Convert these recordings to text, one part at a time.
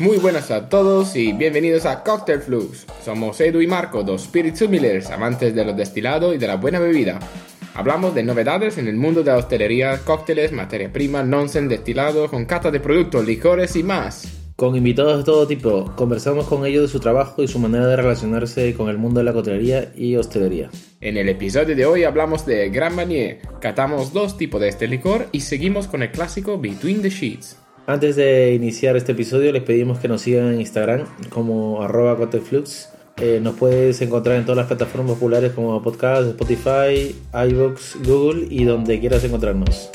Muy buenas a todos y bienvenidos a Cocktail Flux. Somos Edu y Marco, dos Spirit amantes de los destilados y de la buena bebida. Hablamos de novedades en el mundo de la hostelería, cócteles, materia prima, nonsense, destilados, con cata de productos, licores y más. Con invitados de todo tipo, conversamos con ellos de su trabajo y su manera de relacionarse con el mundo de la coctelería y hostelería. En el episodio de hoy hablamos de Grand Marnier, catamos dos tipos de este licor y seguimos con el clásico Between the Sheets. Antes de iniciar este episodio les pedimos que nos sigan en Instagram como arroba cocktailflux. Eh, nos puedes encontrar en todas las plataformas populares como podcast, Spotify, iVoox, Google y donde quieras encontrarnos.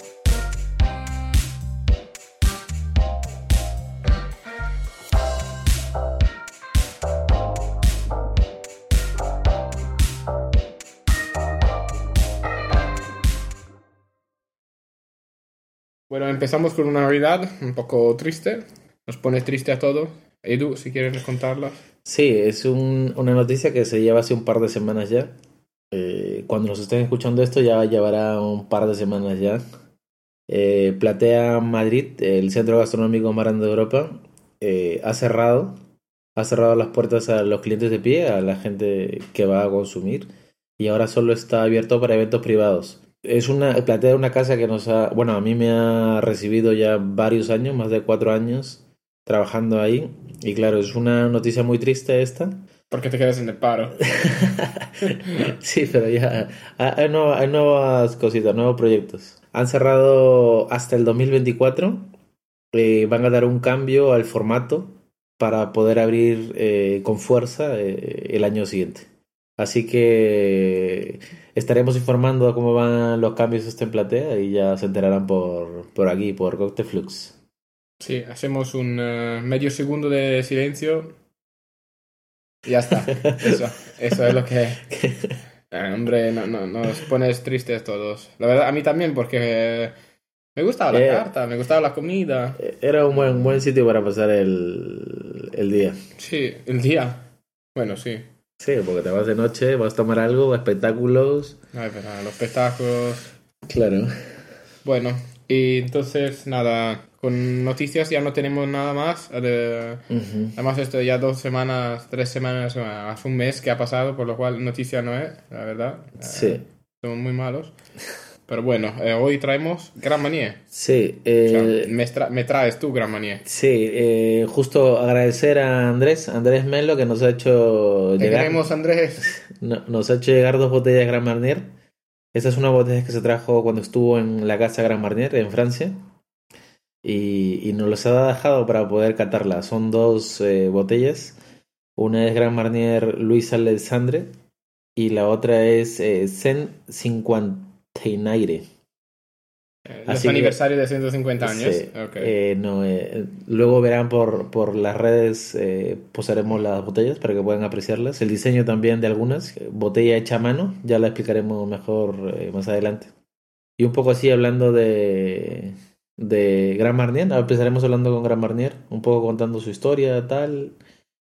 Bueno, empezamos con una Navidad un poco triste. Nos pone triste a todos. Edu, si quieres contarla. Sí, es un- una noticia que se lleva hace un par de semanas ya. Eh, cuando nos estén escuchando esto ya llevará un par de semanas ya. Eh, Platea Madrid, el centro gastronómico más grande de Europa, eh, ha cerrado. Ha cerrado las puertas a los clientes de pie, a la gente que va a consumir. Y ahora solo está abierto para eventos privados. Es una, Platea es una casa que nos ha, bueno, a mí me ha recibido ya varios años, más de cuatro años, trabajando ahí. Y claro, es una noticia muy triste esta. Porque te quedas en el paro. Sí, pero ya hay, hay nueva- hay nuevas cositas, nuevos proyectos. Han cerrado hasta el 2024. eh, van a dar un cambio al formato para poder abrir eh, con fuerza eh, el año siguiente. Así que estaremos informando de cómo van los cambios en Platea y ya se enterarán por, por aquí, por Cocktail Flux. Sí, hacemos un eh, medio segundo de silencio. Y ya está. Eso, eso es lo que... Eh, hombre, no, no, nos pones tristes todos. La verdad, a mí también, porque me gustaba la Eh. carta, me gustaba la comida. Era un buen, buen sitio para pasar el, el día. Sí, el día. Bueno, sí. Sí, porque te vas de noche, vas a tomar algo, espectáculos. Ay, pero los espectáculos. Claro. Bueno, y entonces, nada, con noticias ya no tenemos nada más. Eh, Además, esto ya dos semanas, tres semanas, hace un mes que ha pasado, por lo cual noticia no es, la verdad. Eh, Sí, Somos muy malos. Pero bueno, eh, hoy traemos Gran Manía. Sí. Eh, o sea, me, tra me, traes tú Gran Manía. Sí, eh, justo agradecer a Andrés, Andrés Melo, que nos ha hecho llegar. Queremos, Andrés. Nos ha hecho llegar dos botellas de Gran Marnier. Esta es una botella que se trajo cuando estuvo en la casa Gran Marnier, en Francia. Y, y nos los ha dejado para poder catarla. Son dos eh, botellas. Una es Gran Marnier Luis Alexandre y la otra es eh, Zen 50. Teinaire. Los eh, aniversarios de 150 años. Okay. Eh, eh, luego verán por, por las redes, posaremos las botellas para que puedan apreciarlas. El diseño también de algunas, botella hecha a mano, ya la explicaremos mejor más adelante. Y un poco así hablando de, de Gran Marnier, ah, empezaremos hablando con Gran Marnier, un poco contando su historia, tal.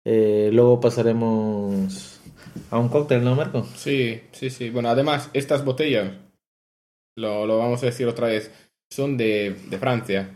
luego pasaremos a un cóctel, ¿no, Marco? Sí, sí, sí. Bueno, además, estas botellas lo, lo vamos a decir otra vez, son de, de Francia.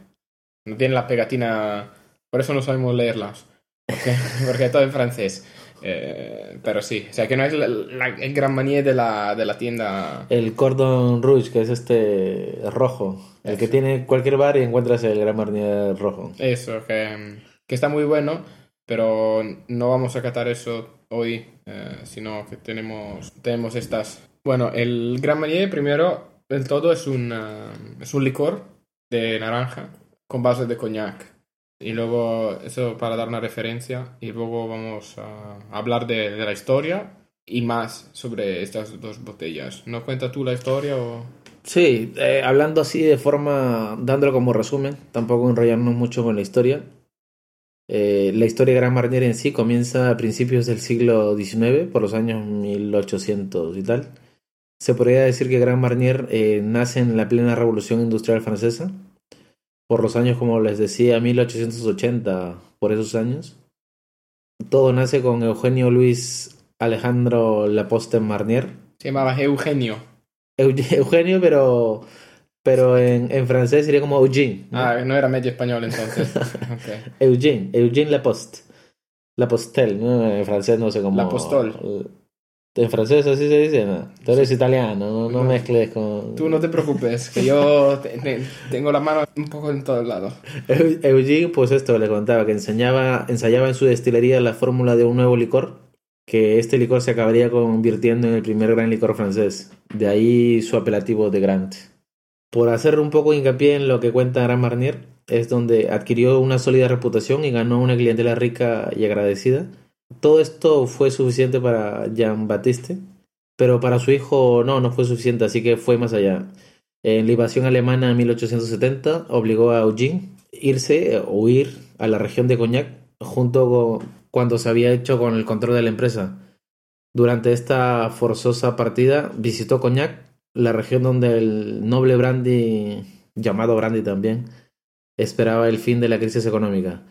No tienen la pegatina, por eso no sabemos leerlas. Porque, porque todo en francés. Eh, pero sí, o sea que no es la- la- el gran manier de la, de la tienda. El Cordon Rouge, que es este rojo. El que tiene cualquier bar y encuentras el Gran Marnier rojo. Eso, que, que está muy bueno, pero no vamos a catar eso hoy, eh, sino que tenemos, tenemos estas. Bueno, el Gran Marnier, primero del todo, es un, eh, es un licor de naranja con base de coñac. Y luego, eso para dar una referencia, y luego vamos a hablar de, de la historia y más sobre estas dos botellas. ¿No cuenta tú la historia o...? Sí, eh, hablando así de forma, dándolo como resumen, tampoco enrollarnos mucho con la historia. Eh, la historia de Gran Marnier en sí comienza a principios del siglo XIX, por los años 1800 y tal. Se podría decir que Gran Marnier eh, nace en la plena revolución industrial francesa, por los años, como les decía, 1880, por esos años. Todo nace con Eugenio Luis Alejandro Laposte Marnier. Se llamaba Eugenio. Euge- Eugenio, pero pero en, en francés sería como Eugene. ¿no? Ah, no era medio español entonces. Ok. Eugene, Eugene Laposte. Lapostel, ¿no? En francés no sé cómo. Lapostol. En francés así se dice, ¿no? Tú eres italiano, no, no No. mezcles con. Tú no te preocupes, que yo te- te- tengo la mano un poco en todos lados. Eu- Eugene, pues esto le contaba, que enseñaba, ensayaba en su destilería la fórmula de un nuevo licor, que este licor se acabaría convirtiendo en el primer gran licor francés. De ahí su apelativo de Grant. Por hacer un poco hincapié en lo que cuenta Gran Marnier, es donde adquirió una sólida reputación y ganó una clientela rica y agradecida. Todo esto fue suficiente para Jean Baptiste, pero para su hijo no, no fue suficiente, así que fue más allá. En la invasión alemana en 1870 obligó a Eugene irse o huir a la región de Cognac junto con cuando se había hecho con el control de la empresa. Durante esta forzosa partida visitó Cognac, la región donde el noble Brandy, llamado Brandy también, esperaba el fin de la crisis económica.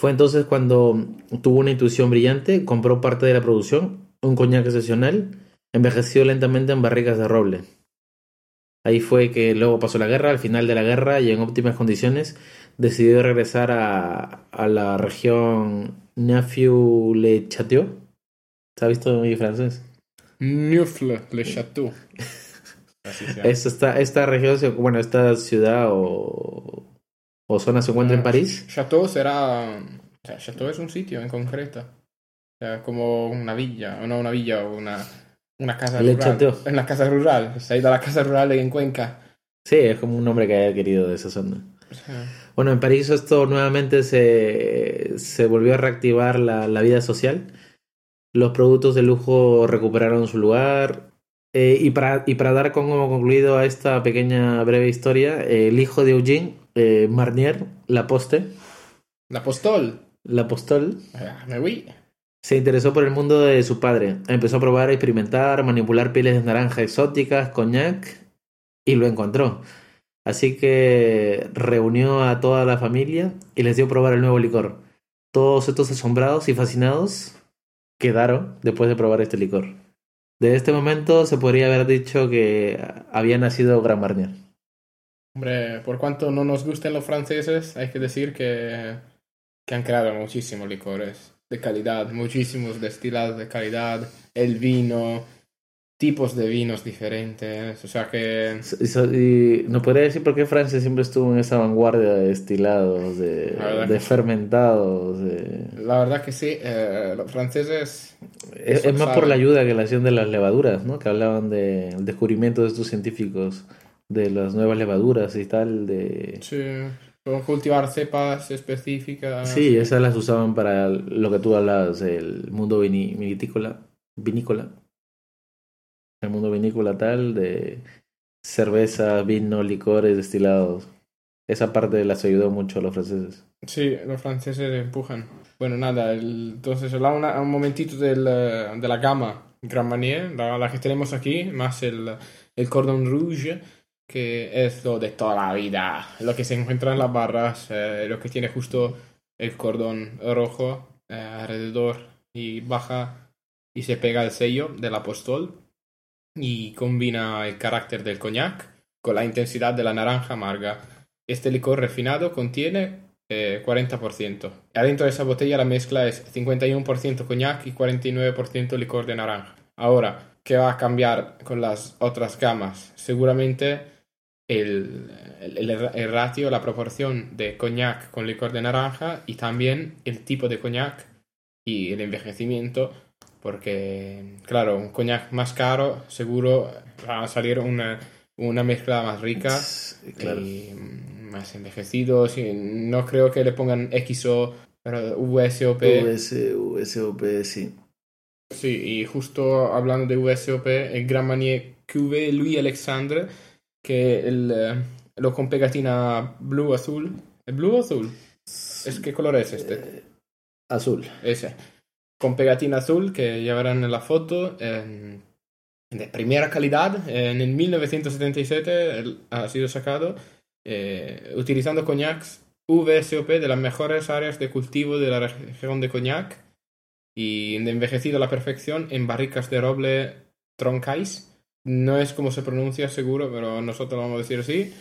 Fue entonces cuando tuvo una intuición brillante, compró parte de la producción, un coñac excepcional, envejeció lentamente en barricas de roble. Ahí fue que luego pasó la guerra, al final de la guerra y en óptimas condiciones, decidió regresar a, a la región Neufle-le-Château. ¿Se ha visto mi francés? Neufle, le. Así. Es esta, esta región, bueno, esta ciudad o, o zona se encuentra en Ah, París. Chateau será. O sea, Chateau es un sitio en concreto. O sea, como una villa, o no una villa, o una, una casa Le rural. Chateau. Una casa rural. Se ha ido a la casa rural en Cuenca. Sí, es como un nombre que haya querido de esa zona. Bueno, en París esto nuevamente se, se volvió a reactivar la, la vida social. Los productos de lujo recuperaron su lugar. Eh, y, para, y para dar como concluido a esta pequeña breve historia, eh, el hijo de Eugene, eh, Marnier, Laposte, La Postol. Lapostol, Ah, Me voy. se interesó por el mundo de su padre. Empezó a probar, a experimentar, manipular pieles de naranja exóticas, coñac, y lo encontró. Así que reunió a toda la familia y les dio a probar el nuevo licor. Todos estos asombrados y fascinados quedaron después de probar este licor. De este momento se podría haber dicho que había nacido Gran Marnier. Hombre, por cuanto no nos gusten los franceses, hay que decir que, que han creado muchísimos licores de calidad, muchísimos destilados de calidad, el vino, tipos de vinos diferentes, o sea que... Y no podría decir por qué Francia siempre estuvo en esa vanguardia de destilados, de, de fermentados. de- La verdad que sí, eh, los franceses... Es, más saben. por la ayuda que la acción de las levaduras, ¿no? Que hablaban del descubrimiento de estos científicos, de las nuevas levaduras y tal, de... Sí, pueden cultivar cepas específicas. Sí, esas las usaban para lo que tú hablabas, el mundo vinícola, vinícola. El mundo vinícola tal, de cerveza, vino, licores, destilados. Esa parte las ayudó mucho a los franceses. Sí, los franceses empujan. Bueno, nada, el- entonces hablamos un momentito del, de la gama Grand Marnier, la, la que tenemos aquí, más el, el Cordon Rouge, que es lo de toda la vida, lo que se encuentra en las barras, eh, lo que tiene justo el cordón rojo eh, alrededor y baja y se pega el sello del apóstol y combina el carácter del coñac con la intensidad de la naranja amarga. Este licor refinado contiene eh, 40%. Adentro de esa botella la mezcla es 51% coñac y 49% licor de naranja. Ahora, ¿qué va a cambiar con las otras gamas? Seguramente el, el, el ratio, la proporción de coñac con licor de naranja y también el tipo de coñac y el envejecimiento, porque, claro, un coñac más caro seguro va a salir una, una mezcla más rica claro. y más envejecido. no creo que le pongan XO, pero VSOP. US, USOP, sí. Sí, y justo hablando de VSOP, el Grand Marnier QV Louis Alexandre, que el, eh, lo con pegatina blue azul. ¿El blue o azul? ¿Es qué color es este? Eh, azul. Ese. Con pegatina azul que llevarán en la foto. eh, de primera calidad. En el 1977 el- ha sido sacado eh, utilizando coñacs VSOP de las mejores áreas de cultivo de la región de Coñac y de envejecido a la perfección en barricas de roble troncais. No es como se pronuncia seguro, pero nosotros vamos a decir así.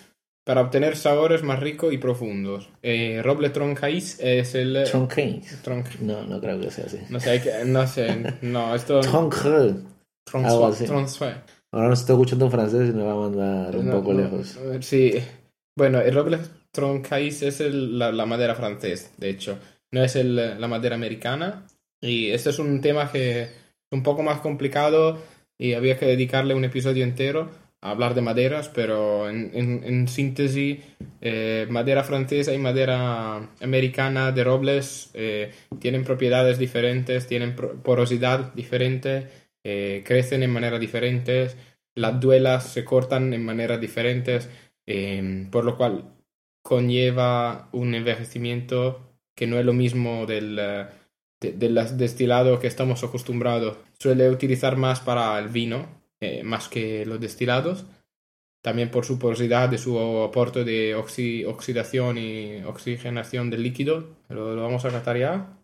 para obtener sabores más ricos y profundos. Eh, roble Troncaís es el... Troncaís. Tronc- No, no creo que sea así. no sé, que- no sé, no, esto... Troncaís. Tronsois. Ahora nos estoy escuchando en francés y me va a mandar un No, poco no, lejos. Sí, bueno, el roble Troncaís es el- la, la madera francés, de hecho. No es el- la madera americana. Y este es un tema que es un poco más complicado y había que dedicarle un episodio entero a hablar de maderas, pero en, en- en síntesis, eh, madera francesa y madera americana de robles eh, tienen propiedades diferentes, tienen porosidad diferente, eh, crecen en maneras diferentes, las duelas se cortan en maneras diferentes, eh, por lo cual conlleva un envejecimiento que no es lo mismo del, de- del destilado que estamos acostumbrados. Suele utilizar más para el vino, eh, más que los destilados. También por su porosidad, de su aporte de oxi- oxidación y oxigenación del líquido. Lo vamos a catar ya.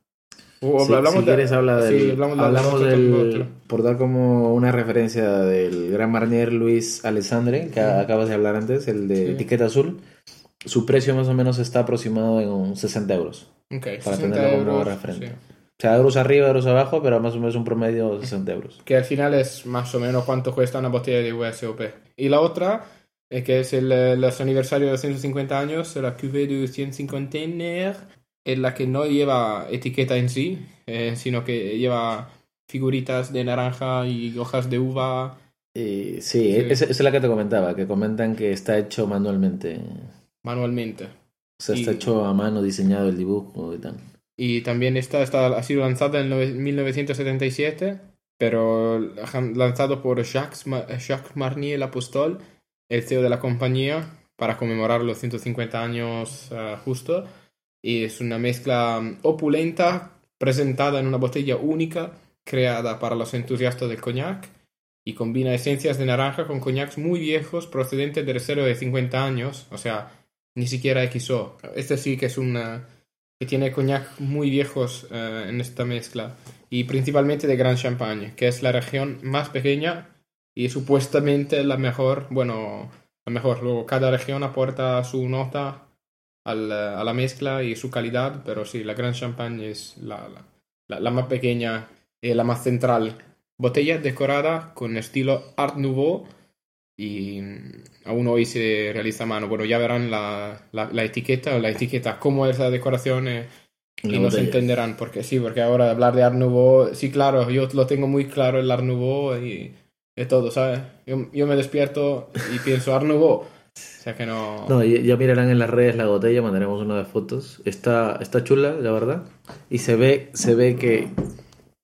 O Sí, hablamos si de- quieres habla sí, del, hablamos de- hablamos de- del- de- por dar como una referencia del Gran Marnier Luis Alessandre que acabas de hablar antes, el de Sí. etiqueta azul. Su precio más o menos está aproximado en un 60 euros. Ok, para 60 tenerlo como euros, referente. O sea, euros arriba, euros abajo, pero más o menos un promedio de 60 euros. que al final es más o menos cuánto cuesta una botella de VSOP. Y la otra, eh, que es el, eh, los aniversarios de 150 años, la cuvée du 150 es la que no lleva etiqueta en sí, eh, sino que lleva figuritas de naranja y hojas de uva. Y sí, Sí. Esa, es la que te comentaba, que comentan que está hecho manualmente. manualmente. O sea, está Y- hecho a mano, diseñado el dibujo y tal. Y también esta, está, ha sido lanzada en nove- 1977, pero lanzado por Jacques, Jacques Marnier L'Apostol, el CEO de la compañía, para conmemorar los 150 años eh, justo. Y es una mezcla mm, opulenta, presentada en una botella única, creada para los entusiastas del coñac, y combina esencias de naranja con coñacs muy viejos procedentes de reserva de 50 años, o sea, ni siquiera XO. Este sí que es una que tiene coñac muy viejos eh, en esta mezcla y principalmente de Gran Champagne, que es la región más pequeña y supuestamente la mejor, bueno, la mejor. Luego cada región aporta su nota al, eh, a la mezcla y su calidad, pero sí, la Gran Champagne es la, la, la- la más pequeña y la más central. Botella decorada con estilo Art Nouveau y mm, aún hoy se realiza a mano. Bueno, ya verán la, la, la etiqueta, la etiqueta, cómo es la decoración eh, y La nos entenderán, porque sí, porque ahora hablar de Art Nouveau, sí, claro, yo lo tengo muy claro el Art Nouveau y de todo, ¿sabes? Yo, yo me despierto y pienso Art Nouveau, o sea que no... No, ya mirarán en las redes la botella, mandaremos una de fotos. Está, está chula, la verdad. Y se ve, se ve que,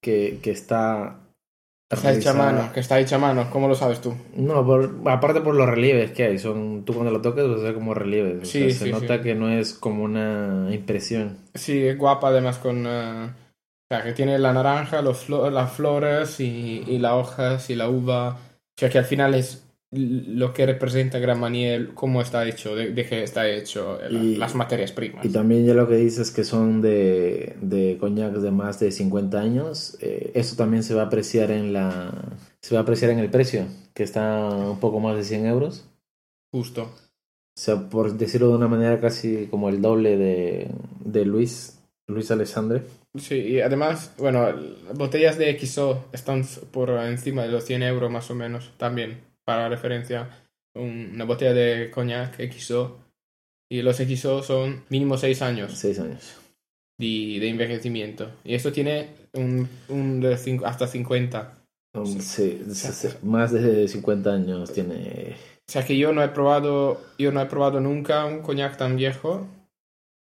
que, que está. Está hecha a mano, que está hecha a mano, ¿cómo lo sabes tú? No, por- aparte por los relieves que hay. Son, tú cuando lo tocas a ver como relieves. O Sí, sea, sí, se sí. nota que no es como una impresión. Sí, es guapa además con... eh, o sea, que tiene la naranja, los flo- las flores y, y las hojas y la uva. O sea, que al final es lo que representa Gran Manier, cómo está hecho, de, de qué está hecho, Y- las materias primas. Y también ya lo que dices que son de, de coñacs de más de 50 años, eh, eso también se va a apreciar en la se va a apreciar en el precio, que está un poco más de 100 euros. Justo. O sea, por decirlo de una manera casi como el doble de, de Luis, Luis Alessandre. Sí, y además, bueno, las botellas de XO están por encima de los 100 euros más o menos, también, para referencia. Un- Una botella de coñac XO. Y los XO son mínimo 6 años 6 años. de, de envejecimiento. Y esto tiene un, un de cinco- hasta 50. Um, Sí. sí, sí, sí, más de 50 años tiene. O sea que yo no he probado, yo no he probado nunca un coñac tan viejo.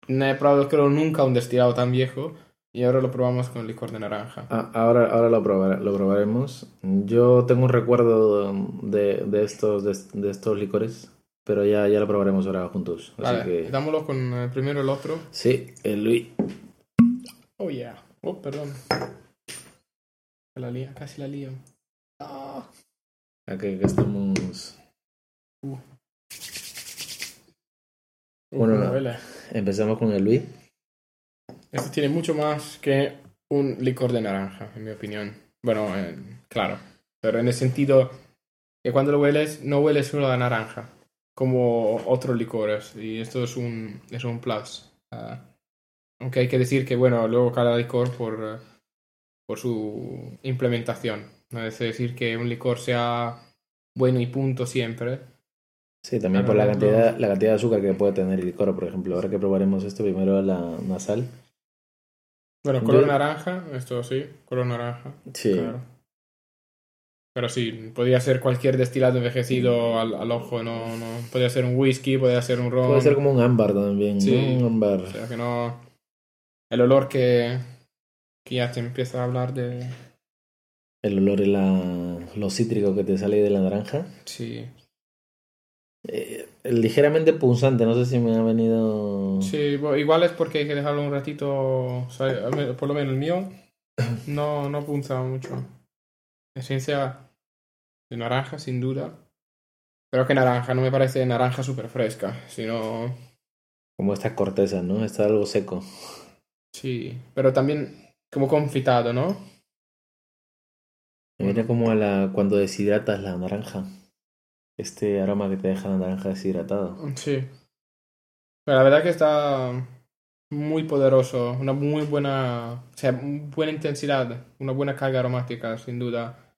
No he probado, creo, nunca un destilado tan viejo. Y ahora lo probamos con licor de naranja. Ah, ahora ahora lo, probar- lo probaremos. Yo tengo un recuerdo de, de estos, de, de estos licores, pero ya, ya lo probaremos ahora juntos. Así Vale, que. dámoslo con eh, primero el otro. Sí, el Luis. Oh, yeah. Oh, perdón. La lía, casi la lío. Ah. Aquí, aquí estamos. Uh. Bueno, no. Empezamos con el Luis. Esto tiene mucho más que un licor de naranja, en mi opinión. Bueno, eh, claro. Pero en el sentido que cuando lo hueles, no hueles solo a naranja. como otros licores y esto es un, es un plus. Ah, aunque hay que decir que, bueno, luego cada licor por, eh, por su implementación. No es decir que un licor sea bueno y punto siempre. Sí, también por la cantidad, la cantidad de azúcar que puede tener el licor, por ejemplo. Ahora que probaremos esto, primero la nasal. Bueno, color naranja, esto sí, color naranja. Sí. Claro. Pero sí, podría ser cualquier destilado envejecido al, al ojo, no, no. Podría ser un whisky, podría ser un ron. Puede ser como un ámbar también, Sí. ¿no? Un ámbar. O sea que no. El olor que. que ya te empieza a hablar de. El olor y la, lo cítrico que te sale de la naranja. Sí. Eh, ligeramente punzante, no sé si me ha venido... Sí, igual es porque hay que dejarlo un ratito. o sea, por lo menos el mío no, no punza mucho. Esencia de naranja, sin duda. Pero que naranja, no me parece naranja súper fresca, sino. Como esta corteza, ¿no? Está algo seco. Sí, pero también como confitado, ¿no? Viene como a la cuando deshidratas la naranja. Este aroma que te deja la naranja deshidratada. Sí. Pero la verdad que está muy poderoso, una muy buena, o sea, buena intensidad, una buena carga aromática, sin duda.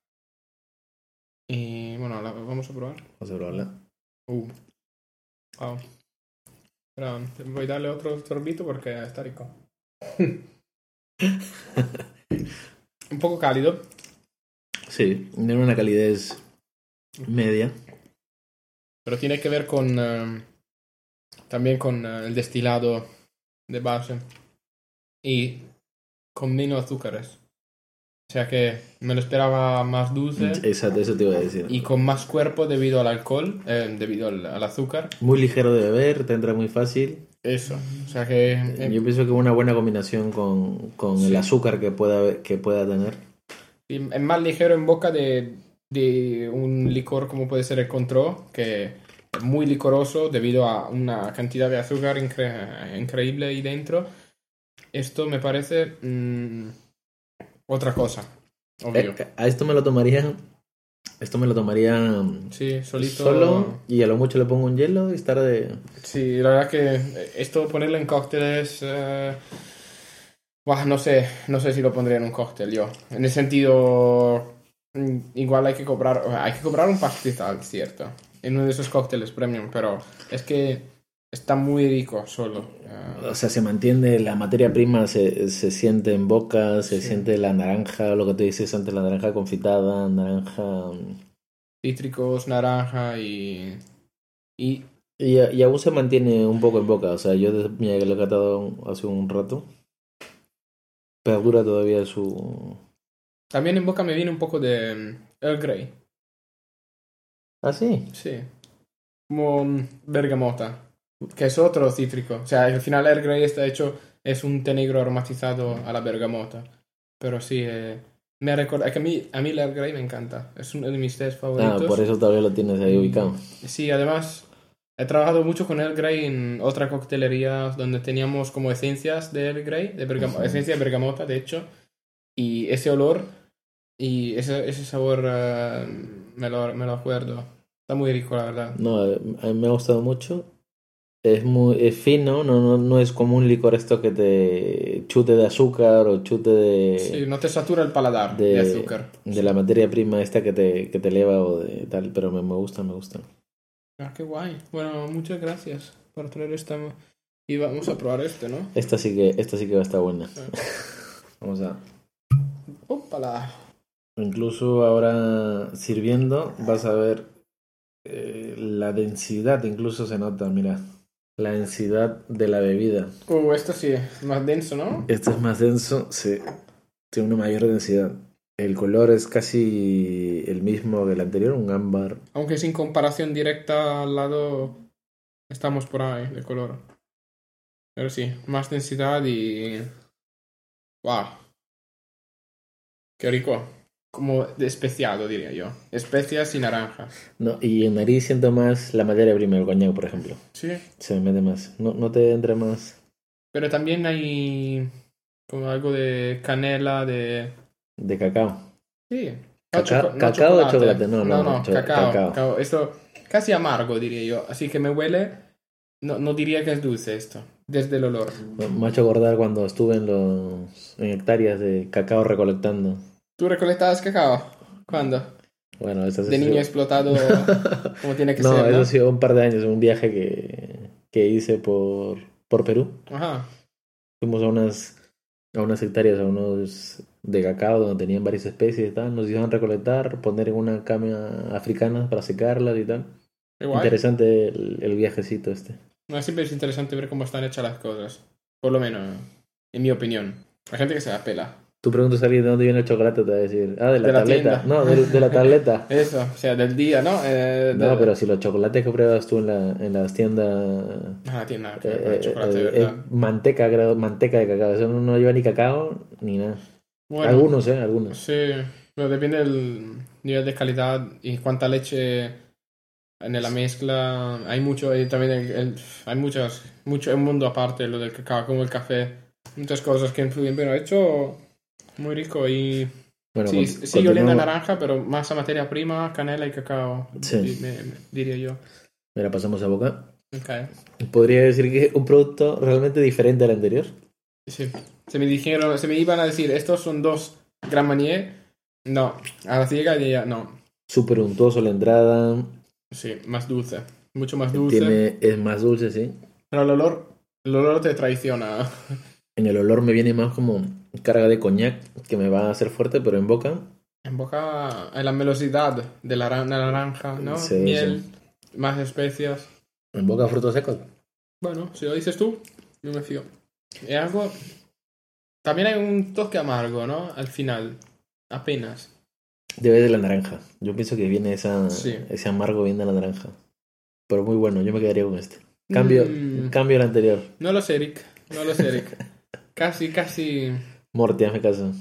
Y bueno, la vamos a probar. Vamos a probarla. Uh. Wow. Espera, voy a darle otro sorbito porque está rico. Un poco cálido. Sí, tiene una calidez media. Pero tiene que ver con eh, también con eh, el destilado de base y con menos azúcares. O sea que me lo esperaba más dulce Exacto, eso te iba a decir. y con más cuerpo debido al alcohol, eh, debido al, al azúcar. Muy ligero de beber, te entra muy fácil. Eso. O sea que eh, Yo pienso que una buena combinación con, con Sí. el azúcar que pueda, que pueda tener. y es más ligero en boca de, de un licor como puede ser el Contro, que es muy licoroso debido a una cantidad de azúcar incre- increíble ahí dentro. Esto me parece mm, otra cosa, obvio. Eh, a esto me lo tomaría. Esto me lo tomaría sí, solito. solo y a lo mucho le pongo un hielo y estar de. Sí, la verdad que esto ponerlo en cócteles. eh, buah, no sé, no sé si lo pondría en un cóctel yo. En el sentido. Mm, Igual hay que cobrar. Hay que cobrar un pastizal, cierto. En uno de esos cócteles premium, pero es que está muy rico solo. eh, O sea, se mantiene la materia prima, se, se siente en boca, se Sí. siente la naranja, lo que tú dices antes, la naranja confitada, naranja. cítricos, naranja y. Y Y, y aún se mantiene un poco en boca. O sea, yo desde- que lo he catado hace un rato. Perdura todavía su. También en boca me viene un poco de mm, Earl Grey. Ah, sí. Sí. Como mm, bergamota. Que es otro cítrico. O sea, al final Earl Grey está hecho, es un té negro aromatizado a la bergamota. Pero sí, eh, me recuerda. Es que a mí, a mí el Earl Grey me encanta. Es uno de mis tés Ah, favoritos. por eso todavía lo tienes ahí ubicado. Sí, además, he trabajado mucho con Earl Grey en otra coctelería donde teníamos como esencias de Earl Grey, de bergamo- esencia de bergamota, de hecho. Y ese olor y ese, ese sabor eh, me, lo, me lo acuerdo. Está muy rico, la verdad. No, eh, a mí me ha gustado mucho. Es muy es fino, no, no, no es como un licor esto que te chute de azúcar o chute de, Sí, no te satura el paladar de, de, azúcar. de la materia prima esta que te, que te eleva o de tal, pero me, me gusta, me gusta. Ah, qué guay. Bueno, muchas gracias por traer esta. Y vamos a probar este, ¿no? Esta sí que, esta sí que va a estar buena. Vamos a. Ópala. Incluso ahora sirviendo vas a ver eh, la densidad, incluso se nota, mira, la densidad de la bebida. Uh, esto sí, es más denso, ¿no? Este es más denso, sí, tiene una mayor densidad. El color es casi el mismo que el anterior, un ámbar. Aunque sin comparación directa al lado, estamos por ahí de color. Pero sí, más densidad y. ¡Wow! ¡Qué rico! Como de especiado, diría yo. Especias y naranjas. No, y en nariz siento más la materia prima del coñac, por ejemplo. Sí. Se me mete más. No, no te entra más Pero también hay. como algo de canela, de. de cacao. Sí. Cacao- choco- cacao o chocolate, no, no, no, no, cacao. cacao. Esto, casi amargo, diría yo. Así que me huele, no, no diría que es dulce esto, desde el olor. Me ha hecho acordar cuando estuve en los en hectáreas de cacao recolectando. ¿Tú recolectabas cacao? ¿Cuándo? Bueno, eso De niño explotado como tiene que no, ser, eso ¿no? ha sido un par de años, un viaje que, que hice por, por Perú. Ajá. Fuimos a unas, a unas hectáreas, a unos de cacao donde tenían varias especies y tal. Nos hicieron recolectar, poner en una cama africana para secarlas y tal. Guay. Interesante el, el viajecito este. No, siempre es interesante ver cómo están hechas las cosas. Por lo menos, en mi opinión. Hay gente que se la pela. Tú preguntas a alguien de dónde viene el chocolate, te va a decir, ah, de la De la tableta. tienda. no, de, de la tableta. Eso, o sea, del día, ¿no? Eh, de- No, pero si los chocolates que pruebas tú en, la, en las tiendas Ah, tiene nada que eh, eh, chocolate, eh, ¿verdad? manteca, manteca de cacao. Eso no, lleva ni cacao ni nada. Bueno, Algunos, ¿eh? Algunos. Sí, pero depende del nivel de calidad y cuánta leche en la mezcla. Hay mucho, y también el- el- hay muchas, mucho un mundo aparte, lo del cacao, como el café. Muchas cosas que influyen, pero hecho muy rico y Bueno, sí, sigue oliendo a naranja, pero más a materia prima, canela y cacao, Sí. me- me- diría yo. Mira, pasamos a boca. Ok. Podría decir que un producto realmente diferente al anterior. Sí. Se me dijeron, se me iban a decir, estos son dos Gran Marnier. No, a la ciega diría, no. Súper untuoso la entrada. Sí, más dulce. Mucho más dulce. Tiene, es más dulce, sí. Pero el olor, el olor te traiciona. En el olor me viene más como carga de coñac que me va a hacer fuerte, pero en boca En boca hay la melosidad de la, ran- la naranja, ¿no? Sí, Miel, más especias. En boca frutos secos. Bueno, si lo dices tú, yo me fío. Y algo... También hay un toque amargo, ¿no? Al final. Apenas. Debe de la naranja. Yo pienso que viene esa, Sí. ese amargo viene de la naranja. Pero muy bueno, yo me quedaría con este. Cambio, Mm, cambio el anterior. no lo sé, Rick. No lo sé, Rick. casi, casi... Morty, hazme caso.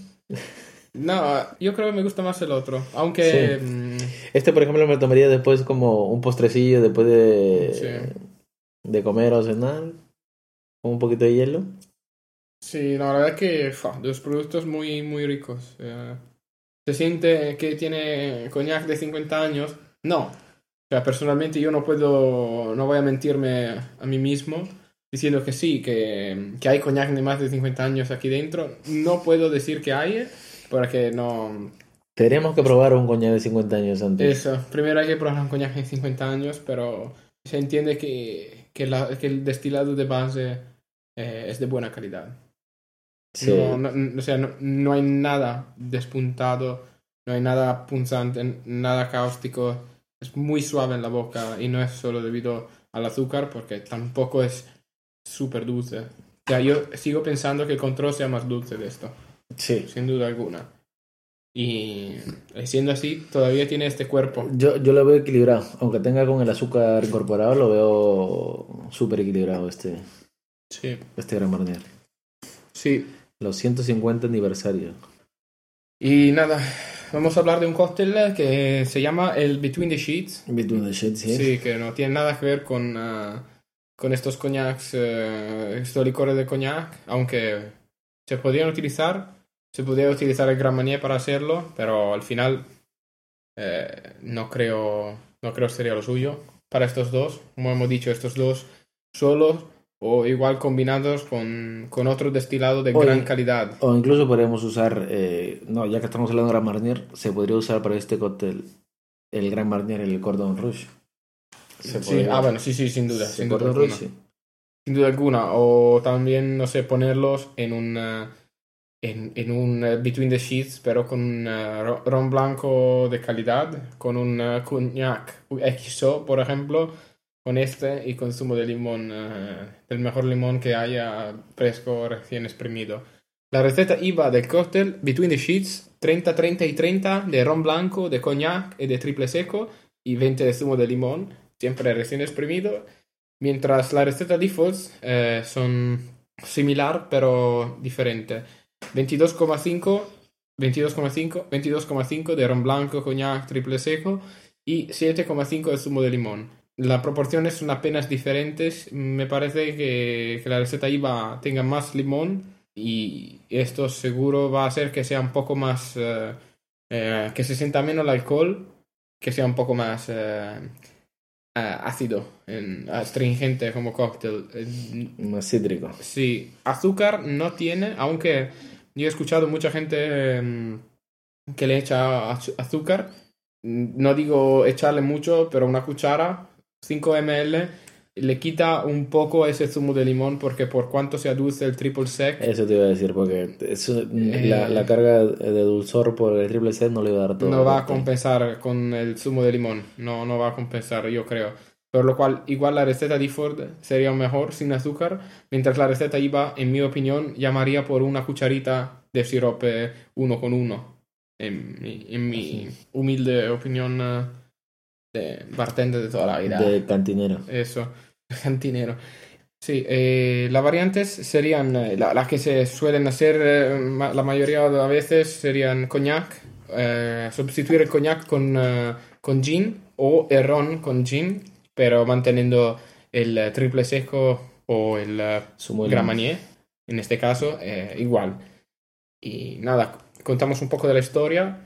No, yo creo que me gusta más el otro. Aunque... mm, Este, por ejemplo, me tomaría después como un postrecillo, después de, Sí. de comer o cenar. Con un poquito de hielo. Sí, no, la verdad es que fa, los productos muy, muy ricos. Eh, se siente que tiene coñac de 50 años. No. O sea, personalmente yo no puedo, no voy a mentirme a mí mismo diciendo que sí, que, que hay coñac de más de 50 años aquí dentro. No puedo decir que hay, porque no... Tendríamos que probar un coñac de 50 años antes. Eso, primero hay que probar un coñac de 50 años, pero se entiende que, que, la- que el destilado de base eh, es de buena calidad. Sí. No- no- o sea, no, no hay nada despuntado, no hay nada punzante, nada cáustico. Es muy suave en la boca y no es solo debido al azúcar, porque tampoco es súper dulce. O sea, yo sigo pensando que el control sea más dulce de esto, Sí. sin duda alguna. Y eh, siendo así, todavía tiene este cuerpo. Yo, yo lo veo equilibrado. Aunque tenga con el azúcar incorporado, lo veo súper equilibrado este, Sí, este Gran Marnier. sí. Los 150 aniversario. Y nada, vamos a hablar de un cóctel que se llama el Between the Sheets. Between the Shades, ¿sí? Sí, que no tiene nada que ver con, ah, con estos coñacs, eh, estos licores de coñac, aunque se podrían utilizar, se podría utilizar el Gran Marnier para hacerlo, pero al final eh, no creo, no creo sería lo suyo para estos dos, como hemos dicho, estos dos solos o igual combinados con, con otro destilado de gran calidad. O incluso podríamos usar, eh, no, ya que estamos hablando de Gran Marnier, se podría usar para este cóctel el Gran Marnier, el Cordon Rouge. Se Sí, podría- ah, bueno, sí, sí, sin duda, sin duda alguna. Sí. Sin duda alguna. O también, no sé, ponerlos en un, eh, en, en un eh, Between the Sheets, pero con un eh, ro- ron blanco de calidad, con un eh, cognac XO, por ejemplo, con este y con zumo de limón, eh, del mejor limón que haya fresco recién exprimido. La receta IVA del cóctel Between the Sheets, 30, 30 y 30 de ron blanco, de cognac y de triple seco y 20 de zumo de limón, siempre recién exprimido. Mientras la receta default eh, son similar pero diferente. 22,5 22,5 22,5 de ron blanco, coñac, triple seco y 7,5 de zumo de limón. Las proporciones son apenas diferentes. Me parece que, que la receta IVA tenga más limón y esto seguro va a hacer que sea un poco más... eh, eh, que se sienta menos el alcohol, que sea un poco más... eh, ácido, en- astringente como cóctel. Más cítrico. Sí, azúcar no tiene, aunque yo he escuchado mucha gente em, que le echa az- azúcar. No digo echarle mucho, pero una cuchara, 5 ml, le quita un poco ese zumo de limón porque por cuanto sea dulce el triple sec, Eso te iba a decir, porque eso, Eh. la, la carga de dulzor por el triple set no le iba a dar todo. no va a compensar con el zumo de limón. No, no va a compensar, yo creo. Por lo cual, igual la receta de Ford sería mejor sin azúcar, mientras la receta IVA, en mi opinión, llamaría por una cucharita de sirope uno con uno. En, mi- en mi humilde opinión eh, de bartender de toda la vida. De cantinero. Eso, cantinero. Sí, eh, las variantes serían eh, la- las que se suelen hacer eh, ma- la mayoría de las veces serían coñac, sustituir el coñac con, con gin o el ron con gin, pero manteniendo el triple seco o el limón. Marnier, en este caso, igual. Y nada, contamos un poco de la historia.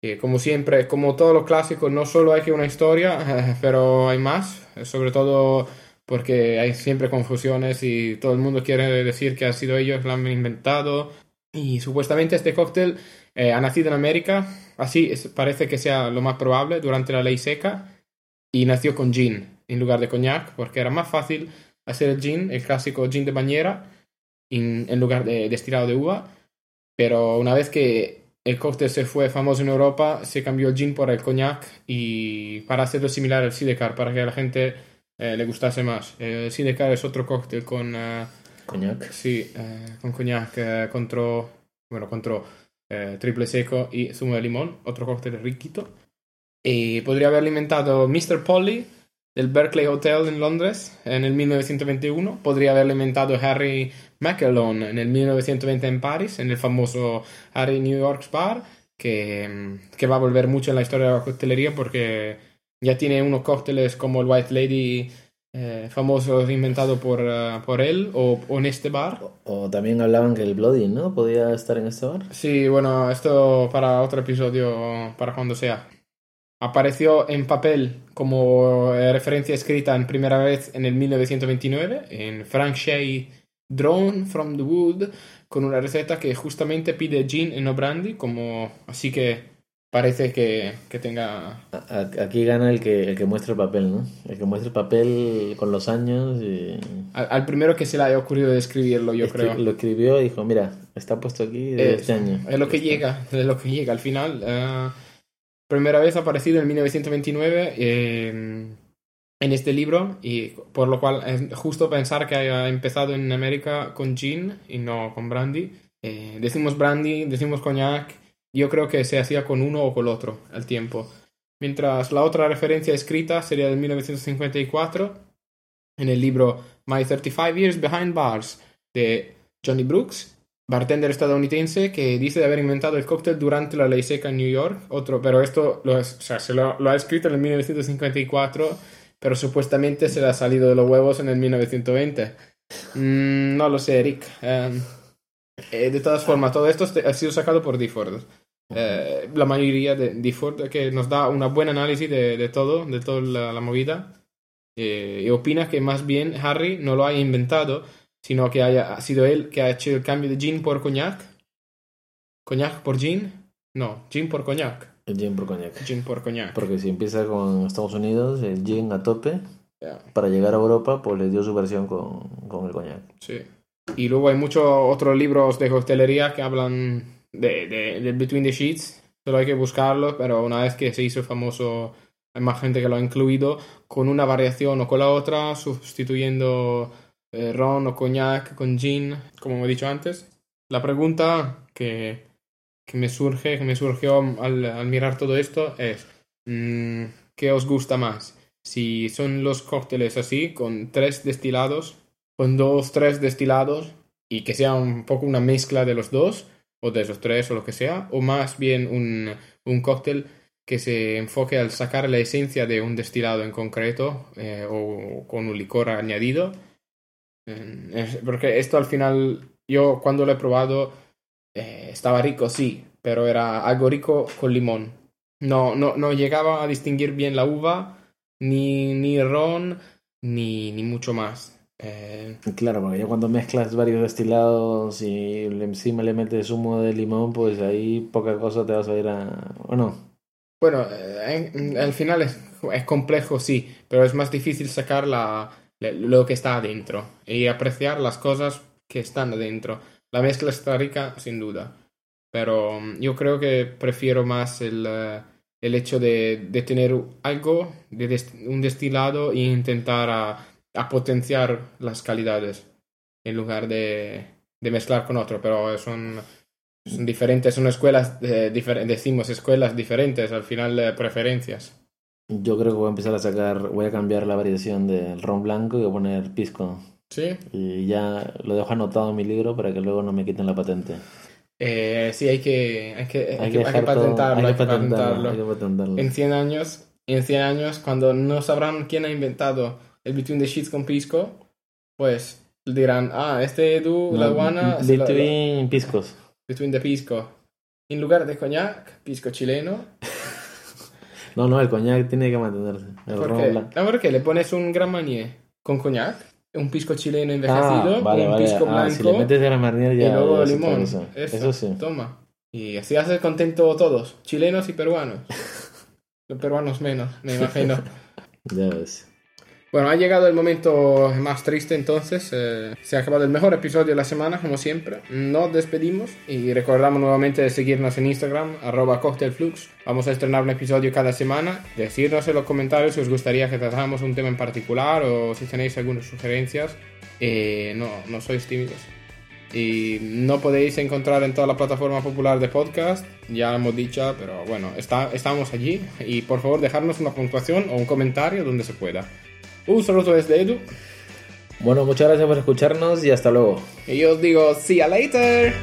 Que como siempre, como todo lo clásico, no solo hay que una historia, pero hay más, sobre todo porque hay siempre confusiones y todo el mundo quiere decir que han sido ellos lo han inventado. Y supuestamente este cóctel eh, ha nacido en América, así es- parece que sea lo más probable, durante la ley seca, y nació con gin en lugar de coñac, porque era más fácil hacer el gin, el clásico gin de bañera, en, en lugar de destilado de uva. Pero una vez que el cóctel se fue famoso en Europa, se cambió el gin por el coñac y para hacerlo similar al sidecar, para que a la gente eh, le gustase más. El sidecar es otro cóctel con, eh, Coñac. sí, eh, con coñac eh, contra, bueno, contra eh, triple seco y zumo de limón, otro cóctel riquito. Y podría haber alimentado Mr. Polly del Berkeley Hotel en Londres en el 1921. Podría haber alimentado Harry Macalone en el 1920 en París, en el famoso Harry New York's Bar, que, mm, que va a volver mucho en la historia de la coctelería porque ya tiene unos cócteles como el White Lady eh, famoso inventado por, eh, por él o, o en este bar. O también hablaban que el Bloody, ¿no? Podía estar en este bar. Sí, bueno, esto para otro episodio, para cuando sea. Apareció en papel como eh, referencia escrita en primera vez en el 1929 en Frank Shea Drone from the Wood con una receta que justamente pide gin y no brandy, como así que parece que, que tenga Aquí gana el que, el que muestra el papel, ¿no? El que muestra el papel con los años y... al, al primero que se le haya ocurrido de escribirlo, yo Escri- creo. Lo escribió y dijo, mira, está puesto aquí de Es, este año. es lo que llega, es lo que llega al final. eh, primera vez aparecido en 1929 eh, en este libro y por lo cual es justo pensar que haya empezado en América con gin y no con brandy. Eh, decimos brandy, decimos coñac, yo creo que se hacía con uno o con otro al tiempo. Mientras la otra referencia escrita sería del 1954 en el libro My 35 Years Behind Bars de Johnny Brooks, bartender estadounidense que dice de haber inventado el cóctel durante la ley seca en New York. Otro, pero esto lo, se lo, lo ha escrito en el 1954, pero supuestamente se le ha salido de los huevos en el 1920. Mm, no lo sé, Eric. Eh, eh, de todas formas, todo esto ha sido sacado por Difford. Eh, la mayoría de Difford que nos da un buen análisis de, todo, de toda la, movida. Eh, y opina que más bien Harry no lo haya inventado, sino que haya ha sido él que ha hecho el cambio de gin por coñac. ¿Coñac por gin? No, gin por coñac. El gin por coñac. Gin por coñac. Porque si empieza con Estados Unidos, el gin a tope, Ya, para llegar a Europa, pues le dio su versión con, con el coñac. sí. Y luego hay muchos otros libros de coctelería que hablan de, de, de Between the Sheets. Solo hay que buscarlos, pero una vez que se hizo famoso, hay más gente que lo ha incluido con una variación o con la otra, sustituyendo eh, ron o coñac con gin, como he dicho antes. La pregunta que, que me surge, que me surgió al, al mirar todo esto es mm, ¿qué os gusta más? Si son los cócteles así, con tres destilados, con dos, tres destilados, y que sea un poco una mezcla de los dos, o de esos tres, o lo que sea, o más bien un, un cóctel que se enfoque al sacar la esencia de un destilado en concreto, eh, o con un licor añadido. Es- porque esto al final, yo cuando lo he probado, eh, estaba rico, sí, pero era algo rico con limón. No, no, no llegaba a distinguir bien la uva ni, ni ron, ni, ni mucho más. Eh, Claro, porque ya cuando mezclas varios destilados y encima le metes zumo de limón, pues ahí poca cosa te vas a ir a... Bueno, bueno, eh, en- al final es, es complejo, sí, pero es más difícil sacar la, lo que está adentro y apreciar las cosas que están adentro. La mezcla está rica, sin duda, pero mm, yo creo que prefiero más el, eh, el hecho de, de tener algo, de un destilado e intentar a, potenciar las calidades en lugar de, de mezclar con otro, pero son, son diferentes, son escuelas, eh, difer- decimos escuelas diferentes, al final eh, preferencias. yo creo que voy a empezar a sacar, voy a cambiar la variación del ron blanco y voy a poner pisco. ¿Sí? Y ya lo dejo anotado en mi libro para que luego no me quiten la patente. Eh, sí, hay que, hay que, hay Hay que, que hay que dejar todo- patentarlo, hay que patentarlo. En 100 años, en 100 años, cuando no sabrán quién ha inventado el Between the Sheets con Pisco, pues dirán, ah, este Edu, la guana, se la- Between piscos. Between the Pisco. En lugar de coñac, pisco chileno. No, no, el coñac tiene que mantenerse. El ¿Por qué? No, porque le pones un Gran Marnier con coñac, un pisco chileno envejecido, Ah, vale, un vale. pisco Ah, blanco si le metes de la Marnier y luego limón. Eso, Eso sí. Toma. Y así haces contento a todos, chilenos y peruanos. Los peruanos menos, me imagino. Ya ves. Bueno, ha llegado el momento más triste entonces. eh, se ha acabado el mejor episodio de la semana, como siempre. Nos despedimos y recordamos nuevamente de seguirnos en Instagram, arroba cocktailflux. Vamos a estrenar un episodio cada semana. Decirnos en los comentarios si os gustaría que tratáramos un tema en particular o si tenéis algunas sugerencias. Eh, no, no sois tímidos. Y no podéis encontrar en toda la plataforma popular de podcast, ya hemos dicho, pero bueno, está, estamos allí. Y por favor, dejarnos una puntuación o un comentario donde se pueda. Un saludo desde Edu. Bueno, muchas gracias por escucharnos y hasta luego. Y yo os digo, see you later.